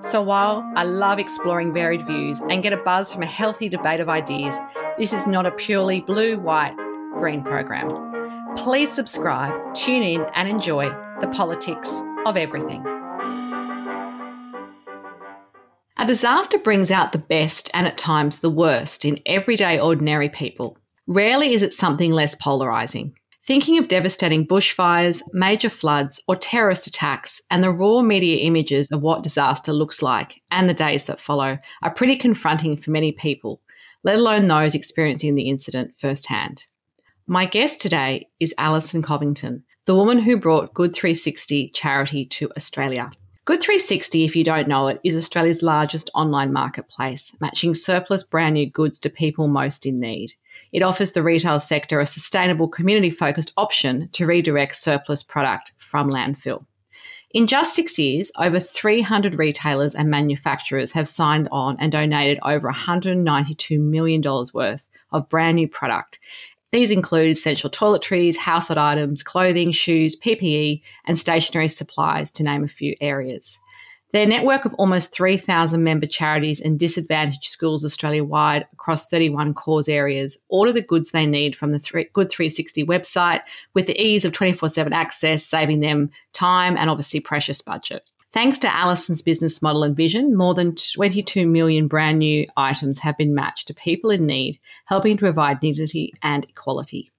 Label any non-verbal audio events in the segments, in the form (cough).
so while I love exploring varied views and get a buzz from a healthy debate of ideas, this is not a purely blue, white, green program. Please subscribe, tune in, and enjoy the politics of everything. A disaster brings out the best and at times the worst in everyday ordinary people. Rarely is it something less polarising. Thinking of devastating bushfires, major floods, or terrorist attacks, and the raw media images of what disaster looks like and the days that follow are pretty confronting for many people, let alone those experiencing the incident firsthand. My guest today is Alison Covington, the woman who brought Good 360 charity to Australia. Good 360, if you don't know it, is Australia's largest online marketplace, matching surplus brand new goods to people most in need. It offers the retail sector a sustainable, community focused option to redirect surplus product from landfill. In just six years, over 300 retailers and manufacturers have signed on and donated over $192 million worth of brand new product. These include essential toiletries, household items, clothing, shoes, PPE, and stationery supplies, to name a few areas. Their network of almost 3,000 member charities and disadvantaged schools Australia wide across 31 cause areas order the goods they need from the Good 360 website with the ease of 24 7 access, saving them time and obviously precious budget. Thanks to Alison's business model and vision, more than 22 million brand new items have been matched to people in need, helping to provide dignity and equality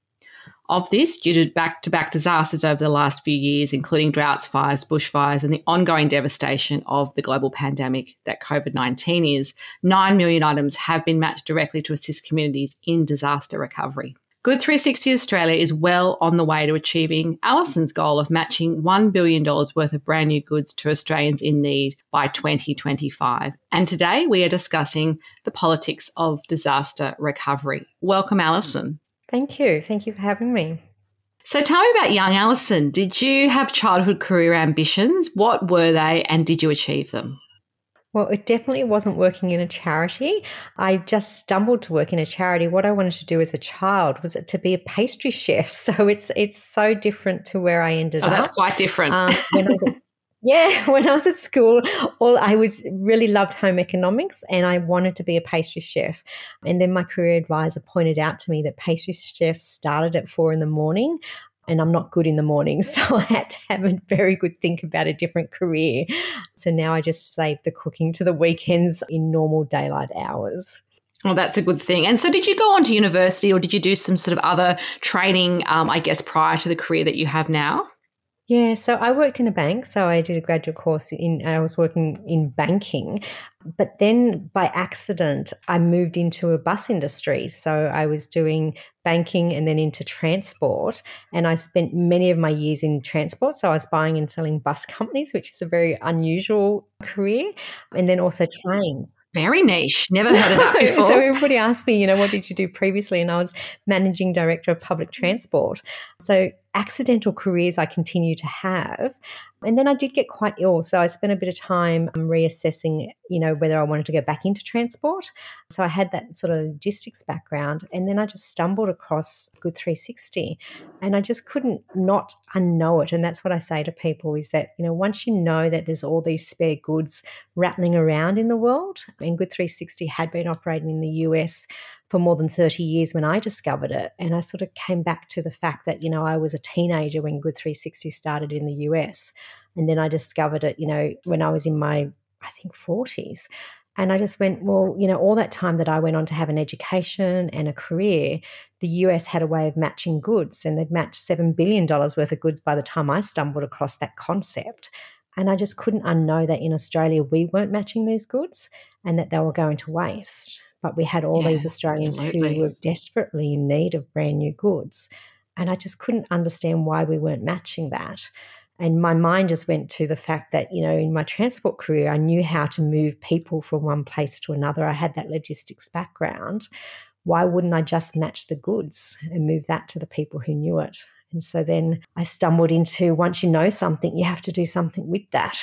of this due to back to back disasters over the last few years, including droughts, fires, bushfires, and the ongoing devastation of the global pandemic that COVID 19 is. Nine million items have been matched directly to assist communities in disaster recovery. Good 360 Australia is well on the way to achieving Alison's goal of matching $1 billion worth of brand new goods to Australians in need by 2025. And today we are discussing the politics of disaster recovery. Welcome, Alison. Thank you. Thank you for having me. So tell me about young Alison. Did you have childhood career ambitions? What were they and did you achieve them? Well, it definitely wasn't working in a charity. I just stumbled to work in a charity. What I wanted to do as a child was to be a pastry chef. (laughs) So it's it's so different to where I ended oh, up. That's quite different. Um, when I was (laughs) yeah, (laughs) when I was at school, all I was really loved home economics and I wanted to be a pastry chef. And then my career advisor pointed out to me that pastry chefs started at four in the morning and I'm not good in the morning. (laughs) So I had to have a very good think about a different career. So now I just save the cooking to the weekends in normal daylight hours. Well, that's a good thing. And so, did you go on to university or did you do some sort of other training, um, I guess, prior to the career that you have now? Yeah, so I worked in a bank. So I did a graduate course in, I was working in banking. But then by accident, I moved into a bus industry. So I was doing banking and then into transport. And I spent many of my years in transport. So I was buying and selling bus (laughs) companies, which is a very unusual career. And then also trains. Very niche. Never (laughs) heard of that before. so everybody asked me, you know, what did you do previously? And I was managing director of public mm. transport. So accidental careers I continue to have. And then I did get quite ill. So I spent a bit of time um, reassessing, you know, whether I wanted to go back into transport. So I had that sort of logistics background. And then I just stumbled across Good 360 and I just couldn't not unknow it. And that's what I say to people is that, you know, once you know that there's all these spare goods rattling around in the world, and Good 360 had been operating in the US for more than 30 years when I discovered it. And I sort of came back to the fact that, you know, I was a teenager when Good 360 started in the US. And then I discovered it, you know, when I was in my, I think, 40s. And I just went, well, you know, all that time that I went on to have an education and a career, the US had a way of matching goods and they'd matched $7 billion worth of goods by the time I stumbled across that concept. And I just couldn't unknow that in Australia we weren't matching these goods and that they were going to waste. But we had all yeah, these Australians absolutely. who were desperately in need of brand new goods. And I just couldn't understand why we weren't matching that. And my mind just went to the fact that, you know, in my transport career, I knew how to move people from one place to another. I had that logistics background. Why wouldn't I just match the goods and move that to the people who knew it? And so then I stumbled into once you know something, you have to do something with that.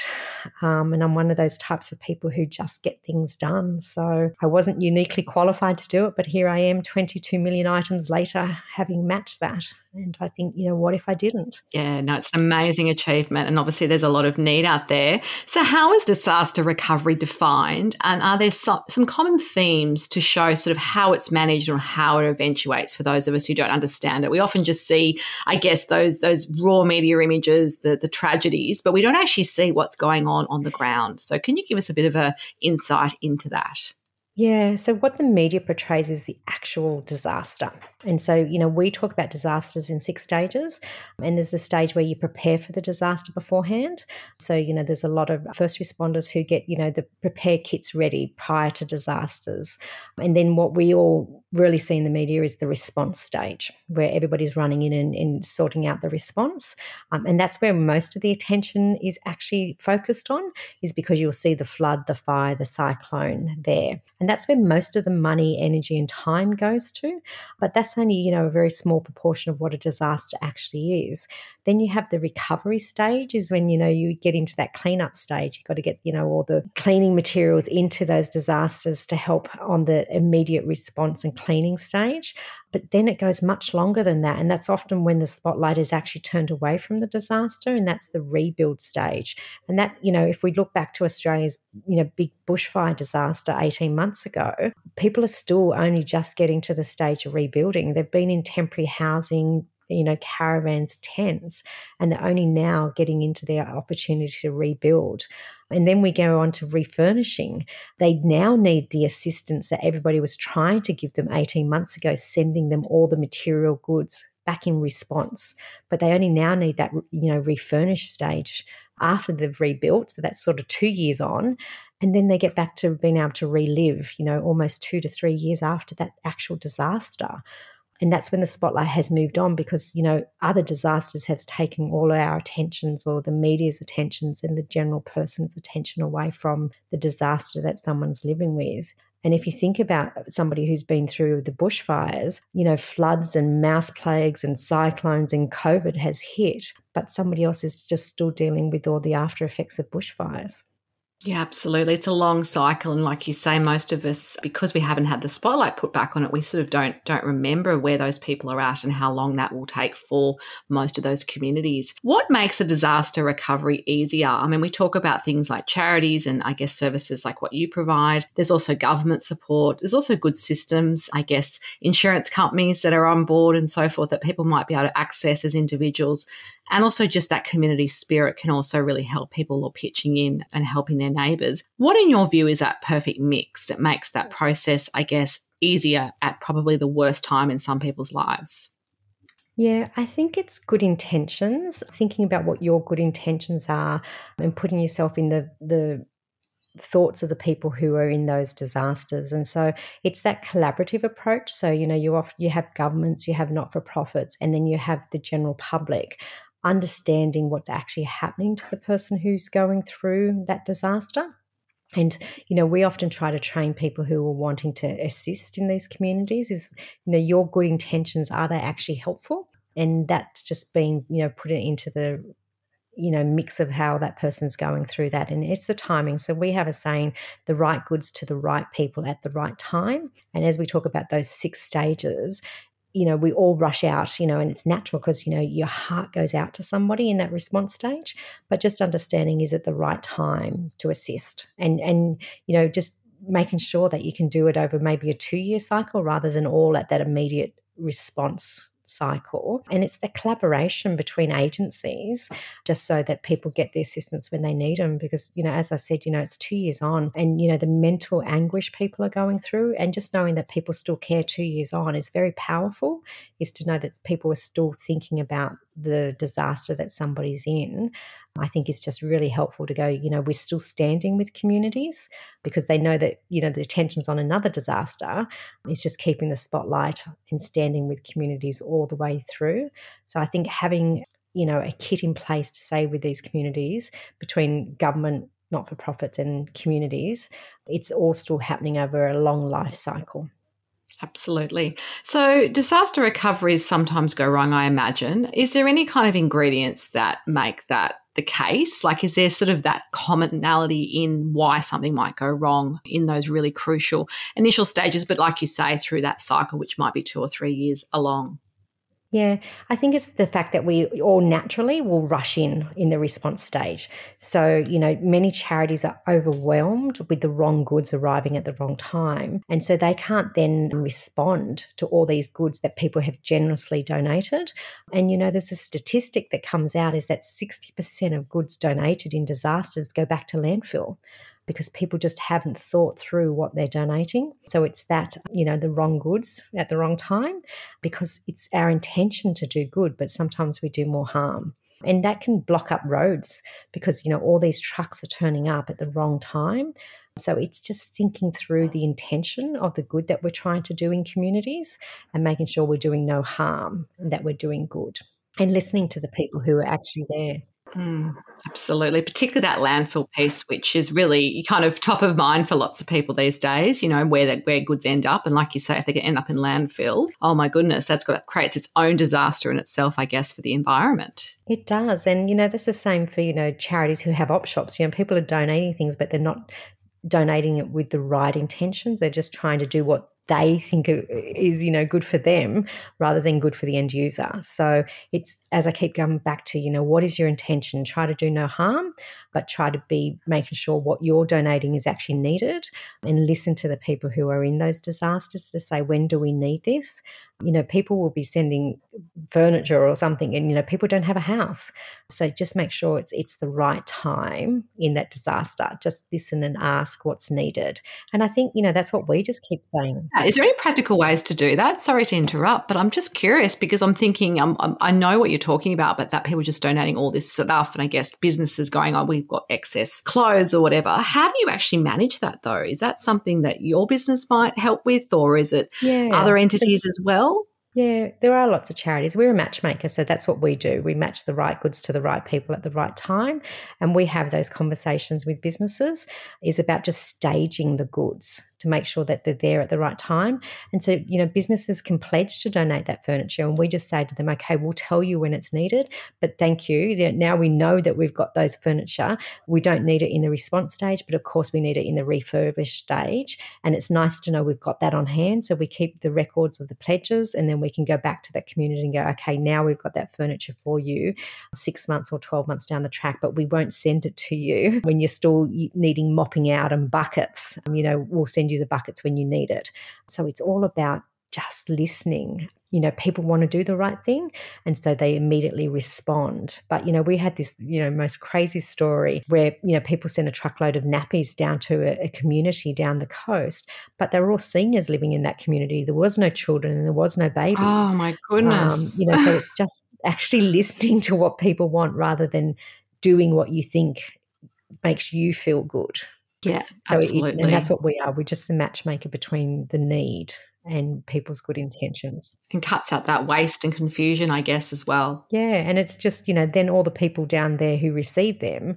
Um, and I'm one of those types of people who just get things done. So I wasn't uniquely qualified to do it, but here I am 22 million items later having matched that. And I think, you know, what if I didn't? Yeah, no, it's an amazing achievement. And obviously, there's a lot of need out there. So, how is disaster recovery defined? And are there some, some common themes to show sort of how it's managed or how it eventuates for those of us who don't understand it? We often just see, I guess, those those raw media images, the, the tragedies, but we don't actually see what's going on on the ground. So, can you give us a bit of a insight into that? Yeah. So, what the media portrays is the actual disaster. And so, you know, we talk about disasters in six stages. And there's the stage where you prepare for the disaster beforehand. So, you know, there's a lot of first responders who get, you know, the prepare kits ready prior to disasters. And then what we all really see in the media is the response stage, where everybody's running in and, and sorting out the response. Um, and that's where most of the attention is actually focused on, is because you'll see the flood, the fire, the cyclone there. And that's where most of the money, energy, and time goes to. But that's only, you know, a very small proportion of what a disaster actually is. Then you have the recovery stage, is when, you know, you get into that cleanup stage. You've got to get, you know, all the cleaning materials into those disasters to help on the immediate response and cleaning stage. But then it goes much longer than that. And that's often when the spotlight is actually turned away from the disaster. And that's the rebuild stage. And that, you know, if we look back to Australia's, you know, big bushfire disaster 18 months ago, people are still only just getting to the stage of rebuilding. They've been in temporary housing, you know, caravans, tents, and they're only now getting into their opportunity to rebuild. And then we go on to refurnishing. They now need the assistance that everybody was trying to give them 18 months ago, sending them all the material goods back in response. But they only now need that, you know, refurnish stage after they've rebuilt. So that's sort of two years on. And then they get back to being able to relive, you know, almost two to three years after that actual disaster and that's when the spotlight has moved on because you know other disasters have taken all our attentions or the media's attentions and the general person's attention away from the disaster that someone's living with and if you think about somebody who's been through the bushfires, you know, floods and mouse plagues and cyclones and COVID has hit, but somebody else is just still dealing with all the after effects of bushfires. Yeah, absolutely. It's a long cycle, and like you say, most of us, because we haven't had the spotlight put back on it, we sort of don't don't remember where those people are at and how long that will take for most of those communities. What makes a disaster recovery easier? I mean, we talk about things like charities and I guess services like what you provide. There's also government support. There's also good systems, I guess, insurance companies that are on board and so forth that people might be able to access as individuals and also just that community spirit can also really help people or pitching in and helping their neighbours. What, in your view, is that perfect mix that makes that process, I guess, easier at probably the worst time in some people's lives? Yeah, I think it's good intentions, thinking about what your good intentions are and putting yourself in the the thoughts of the people who are in those disasters and so it's that collaborative approach so you know you off, you have governments you have not for profits and then you have the general public understanding what's actually happening to the person who's going through that disaster. And you know, we often try to train people who are wanting to assist in these communities. Is you know, your good intentions are they actually helpful? And that's just being, you know put it into the you know mix of how that person's going through that and it's the timing so we have a saying the right goods to the right people at the right time and as we talk about those six stages you know, we all rush out, you know, and it's natural because, you know, your heart goes out to somebody in that response stage. But just understanding is it the right time to assist and, and, you know, just making sure that you can do it over maybe a two year cycle rather than all at that immediate response cycle. And it's the collaboration between agencies just so that people get the assistance when they need them. Because, you know, as I said, you know, it's two years on and, you know, the mental anguish people are going through and just knowing that people still care two years on is very powerful, is to know that people are still thinking about the disaster that somebody's in I think is just really helpful to go, you know, we're still standing with communities because they know that, you know, the attention's on another disaster is just keeping the spotlight and standing with communities all the way through. So I think having you know, a kit in place to say with these communities between government, not for profits, and communities, it's all still happening over a long life cycle. Absolutely. So, disaster recoveries sometimes go wrong, I imagine. Is there any kind of ingredients that make that the case? Like, is there sort of that commonality in why something might go wrong in those really crucial initial stages, but like you say, through that cycle, which might be two or three years along? Yeah, I think it's the fact that we all naturally will rush in in the response stage. So, you know, many charities are overwhelmed with the wrong goods arriving at the wrong time. And so they can't then respond to all these goods that people have generously donated. And, you know, there's a statistic that comes out is that 60% of goods donated in disasters go back to landfill because people just haven't thought through what they're donating. So it's that, you know, the wrong goods at the wrong time because it's our intention to do good, but sometimes we do more harm. And that can block up roads because, you know, all these trucks are turning up at the wrong time. So it's just thinking through the intention of the good that we're trying to do in communities and making sure we're doing no harm and that we're doing good and listening to the people who are actually there. Mm, absolutely, particularly that landfill piece, which is really kind of top of mind for lots of people these days. You know where that where goods end up, and like you say, if they can end up in landfill, oh my goodness, that's got creates its own disaster in itself, I guess, for the environment. It does, and you know that's the same for you know charities who have op shops. You know, people are donating things, but they're not donating it with the right intentions. They're just trying to do what they think is you know good for them rather than good for the end user. So it's as i keep going back to you know what is your intention? Try to do no harm but try to be making sure what you're donating is actually needed and listen to the people who are in those disasters to say when do we need this? You know people will be sending furniture or something and you know people don't have a house. So just make sure it's it's the right time in that disaster. Just listen and ask what's needed. And i think you know that's what we just keep saying is there any practical ways to do that sorry to interrupt but i'm just curious because i'm thinking I'm, I'm, i know what you're talking about but that people just donating all this stuff and i guess businesses going on we've got excess clothes or whatever how do you actually manage that though is that something that your business might help with or is it yeah. other entities as well yeah, there are lots of charities. We're a matchmaker, so that's what we do. We match the right goods to the right people at the right time. And we have those conversations with businesses is about just staging the goods to make sure that they're there at the right time. And so, you know, businesses can pledge to donate that furniture. And we just say to them, okay, we'll tell you when it's needed, but thank you. Now we know that we've got those furniture. We don't need it in the response stage, but of course we need it in the refurbished stage. And it's nice to know we've got that on hand. So we keep the records of the pledges and then we can go back to that community and go, okay, now we've got that furniture for you six months or 12 months down the track, but we won't send it to you (laughs) when you're still needing mopping out and buckets. You know, we'll send you the buckets when you need it. So it's all about just listening. You know, people want to do the right thing. And so they immediately respond. But, you know, we had this, you know, most crazy story where, you know, people sent a truckload of nappies down to a, a community down the coast, but they were all seniors living in that community. There was no children and there was no babies. Oh, my goodness. Um, you know, so it's just actually (laughs) listening to what people want rather than doing what you think makes you feel good. Yeah, so absolutely. It, and that's what we are. We're just the matchmaker between the need and people's good intentions. And cuts out that waste and confusion, I guess, as well. Yeah. And it's just, you know, then all the people down there who receive them,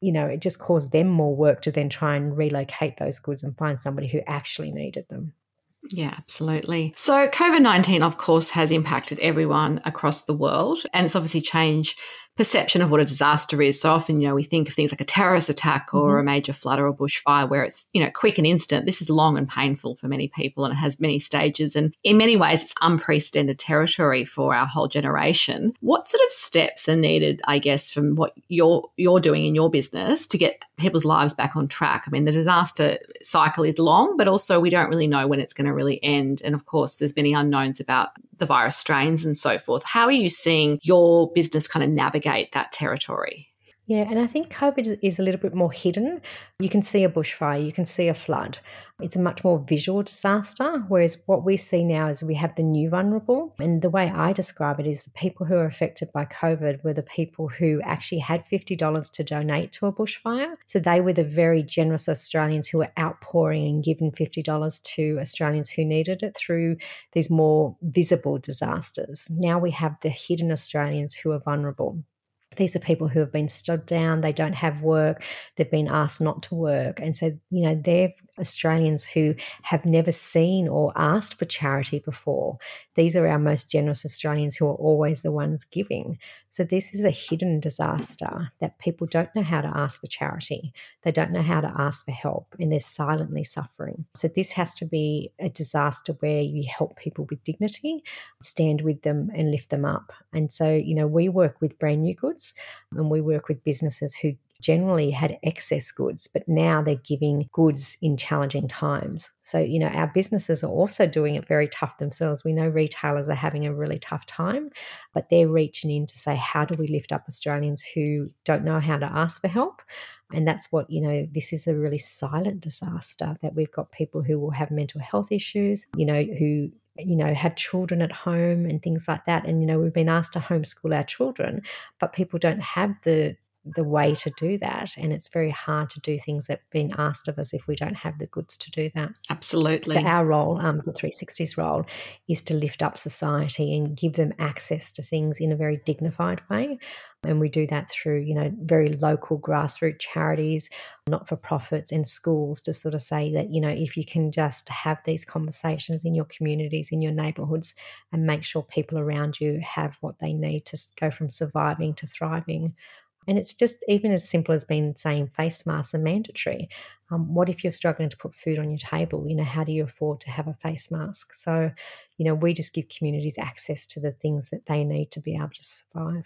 you know, it just caused them more work to then try and relocate those goods and find somebody who actually needed them. Yeah, absolutely. So, COVID 19, of course, has impacted everyone across the world, and it's obviously changed perception of what a disaster is. So often, you know, we think of things like a terrorist attack or mm-hmm. a major flood or a bushfire where it's, you know, quick and instant. This is long and painful for many people and it has many stages. And in many ways, it's unprecedented territory for our whole generation. What sort of steps are needed, I guess, from what you're you're doing in your business to get people's lives back on track? I mean, the disaster cycle is long, but also we don't really know when it's going to really end. And of course, there's many unknowns about the virus strains and so forth. How are you seeing your business kind of navigate that territory? Yeah, and I think COVID is a little bit more hidden. You can see a bushfire, you can see a flood. It's a much more visual disaster, whereas what we see now is we have the new vulnerable. And the way I describe it is the people who are affected by COVID were the people who actually had $50 to donate to a bushfire. So they were the very generous Australians who were outpouring and giving $50 to Australians who needed it through these more visible disasters. Now we have the hidden Australians who are vulnerable. These are people who have been stood down, they don't have work, they've been asked not to work. And so, you know, they're Australians who have never seen or asked for charity before. These are our most generous Australians who are always the ones giving. So, this is a hidden disaster that people don't know how to ask for charity. They don't know how to ask for help, and they're silently suffering. So, this has to be a disaster where you help people with dignity, stand with them, and lift them up. And so, you know, we work with brand new goods and we work with businesses who generally had excess goods, but now they're giving goods in challenging times. So, you know, our businesses are also doing it very tough themselves. We know retailers are having a really tough time, but they're reaching in to say, how do we lift up Australians who don't know how to ask for help? And that's what, you know, this is a really silent disaster that we've got people who will have mental health issues, you know, who you know, have children at home and things like that. And, you know, we've been asked to homeschool our children, but people don't have the the way to do that. And it's very hard to do things that have been asked of us if we don't have the goods to do that. Absolutely. So our role, um, the 360's role, is to lift up society and give them access to things in a very dignified way. And we do that through, you know, very local grassroots charities, not for profits, and schools to sort of say that, you know, if you can just have these conversations in your communities, in your neighborhoods, and make sure people around you have what they need to go from surviving to thriving, and it's just even as simple as being saying face masks are mandatory. Um, what if you're struggling to put food on your table? You know, how do you afford to have a face mask? So, you know, we just give communities access to the things that they need to be able to survive.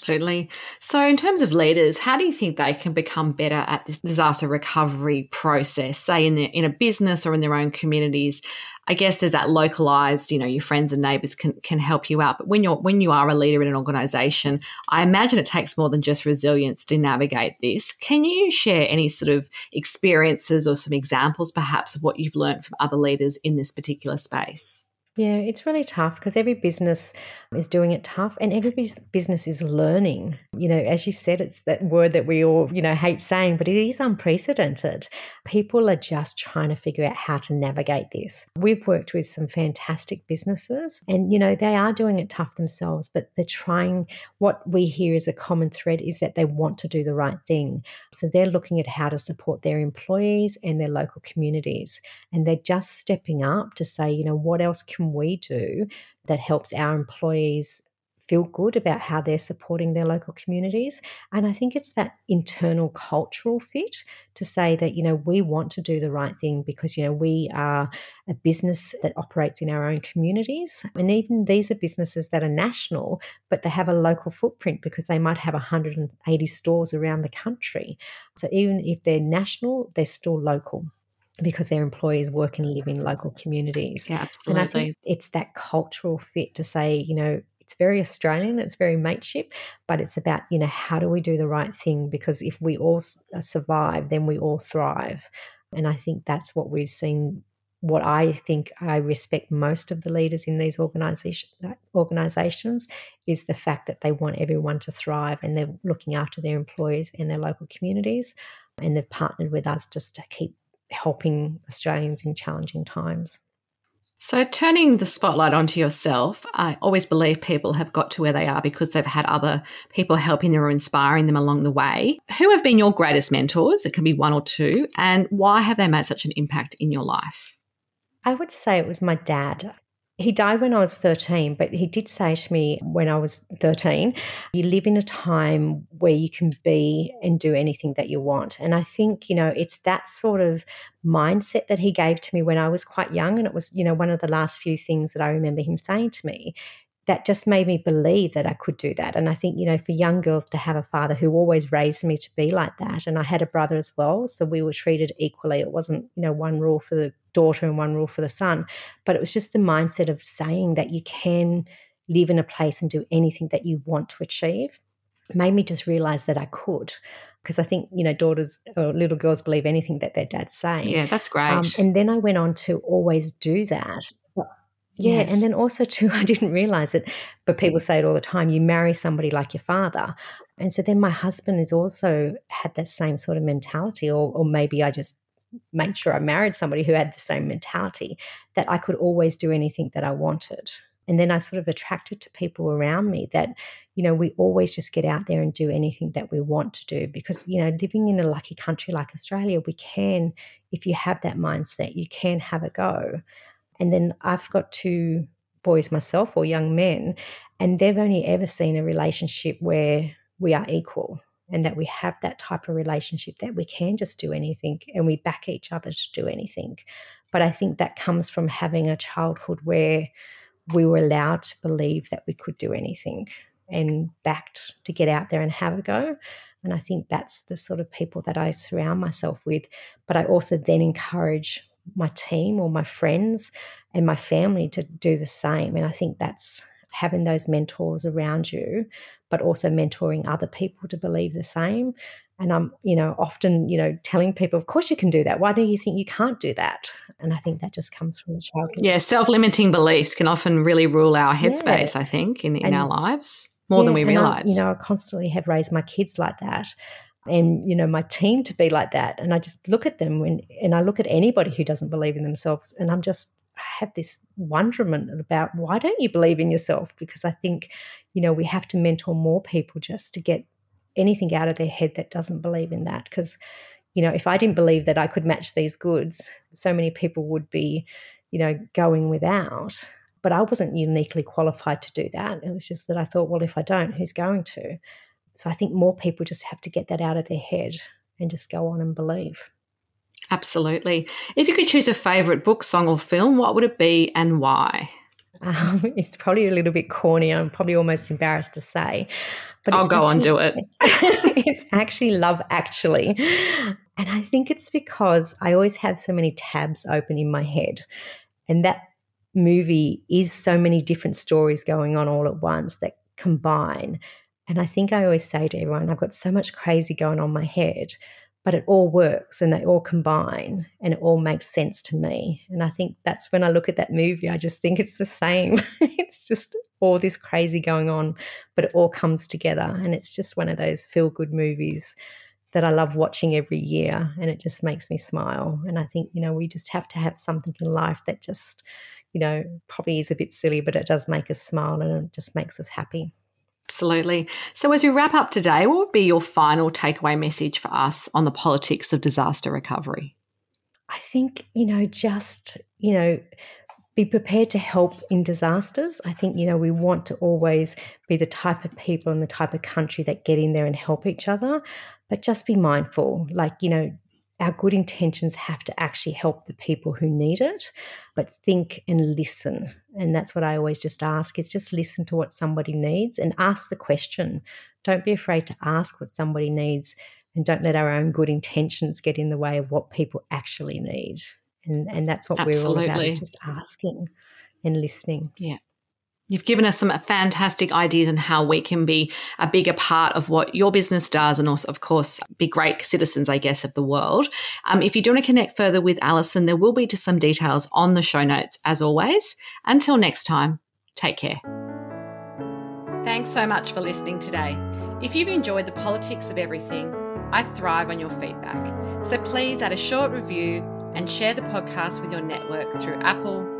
Absolutely. So, in terms of leaders, how do you think they can become better at this disaster recovery process, say in, in a business or in their own communities? I guess there's that localized, you know, your friends and neighbors can, can help you out. But when you're when you are a leader in an organization, I imagine it takes more than just resilience to navigate this. Can you share any sort of experiences or some examples perhaps of what you've learned from other leaders in this particular space? Yeah, it's really tough because every business is doing it tough and every business is learning. You know, as you said, it's that word that we all, you know, hate saying, but it is unprecedented. People are just trying to figure out how to navigate this. We've worked with some fantastic businesses and, you know, they are doing it tough themselves, but they're trying. What we hear as a common thread is that they want to do the right thing. So they're looking at how to support their employees and their local communities. And they're just stepping up to say, you know, what else can we do that helps our employees feel good about how they're supporting their local communities. And I think it's that internal cultural fit to say that, you know, we want to do the right thing because, you know, we are a business that operates in our own communities. And even these are businesses that are national, but they have a local footprint because they might have 180 stores around the country. So even if they're national, they're still local because their employees work and live in local communities. Yeah, absolutely. And I think it's that cultural fit to say, you know, it's very Australian, it's very mateship, but it's about, you know, how do we do the right thing? Because if we all uh, survive, then we all thrive. And I think that's what we've seen. What I think I respect most of the leaders in these organization, organizations is the fact that they want everyone to thrive and they're looking after their employees and their local communities. And they've partnered with us just to keep helping Australians in challenging times. So, turning the spotlight onto yourself, I always believe people have got to where they are because they've had other people helping them or inspiring them along the way. Who have been your greatest mentors? It can be one or two. And why have they made such an impact in your life? I would say it was my dad. He died when I was 13, but he did say to me when I was 13, you live in a time where you can be and do anything that you want. And I think, you know, it's that sort of mindset that he gave to me when I was quite young. And it was, you know, one of the last few things that I remember him saying to me that just made me believe that I could do that. And I think, you know, for young girls to have a father who always raised me to be like that. And I had a brother as well. So we were treated equally. It wasn't, you know, one rule for the daughter and one rule for the son. But it was just the mindset of saying that you can live in a place and do anything that you want to achieve. made me just realize that I could. Because I think, you know, daughters or little girls believe anything that their dad's saying. Yeah, that's great. Um, and then I went on to always do that. Yeah. Yes. And then also, too, (laughs) I didn't realize it, but people say it all the time you marry somebody like your father. And so then my husband has also had that same sort of mentality, or, or maybe I just made sure I married somebody who had the same mentality that I could always do anything that I wanted. And then I sort of attracted to people around me that, you know, we always just get out there and do anything that we want to do because, you know, living in a lucky country like Australia, we can, if you have that mindset, you can have a go. And then I've got two boys myself or young men, and they've only ever seen a relationship where we are equal and that we have that type of relationship that we can just do anything and we back each other to do anything. But I think that comes from having a childhood where we were allowed to believe that we could do anything and backed to get out there and have a go. And I think that's the sort of people that I surround myself with. But I also then encourage my team or my friends and my family to do the same. And I think that's having those mentors around you, but also mentoring other people to believe the same. And I'm, you know, often, you know, telling people, of course you can do that. Why do you think you can't do that? And I think that just comes from the childhood. Yeah, self-limiting beliefs can often really rule our headspace, yeah. I think, in, in and, our lives more yeah, than we realize. I, you know, I constantly have raised my kids like that and you know my team to be like that and i just look at them when and i look at anybody who doesn't believe in themselves and i'm just have this wonderment about why don't you believe in yourself? Because i think you know we have to mentor more people just to get anything out of their head that doesn't believe in that. Because you know if i didn't believe that i could match these goods so many people would be you know going without. But i wasn't uniquely qualified to do that. It was just that i thought well if i don't who's going to? So I think more people just have to get that out of their head and just go on and believe. Absolutely. If you could choose a favourite book, song, or film, what would it be and why? Um, (laughs) it's probably a little bit corny. I'm probably almost embarrassed to say. But I'll go actually, on, do it. (laughs) it's actually Love Actually. And I think it's because I always have so many tabs open in my head. And that movie is so many different stories going on all at once that combine and I think I always say to everyone, I've got so much crazy going on in my head, but it all works and they all combine and it all makes sense to me. And I think that's when I look at that movie, I just think it's the same. (laughs) it's just all this crazy going on, but it all comes together. And it's just one of those feel good movies that I love watching every year and it just makes me smile. And I think, you know, we just have to have something in life that just, you know, probably is a bit silly, but it does make us smile and it just makes us happy. Absolutely. So, as we wrap up today, what would be your final takeaway message for us on the politics of disaster recovery? I think, you know, just, you know, be prepared to help in disasters. I think, you know, we want to always be the type of people and the type of country that get in there and help each other, but just be mindful. Like, you know, our good intentions have to actually help the people who need it, but think and listen. And that's what I always just ask is just listen to what somebody needs and ask the question. Don't be afraid to ask what somebody needs and don't let our own good intentions get in the way of what people actually need. And and that's what Absolutely. we're all about is just asking and listening. Yeah. You've given us some fantastic ideas on how we can be a bigger part of what your business does and also, of course, be great citizens, I guess, of the world. Um, if you do want to connect further with Alison, there will be some details on the show notes as always. Until next time, take care. Thanks so much for listening today. If you've enjoyed the politics of everything, I thrive on your feedback. So please add a short review and share the podcast with your network through Apple,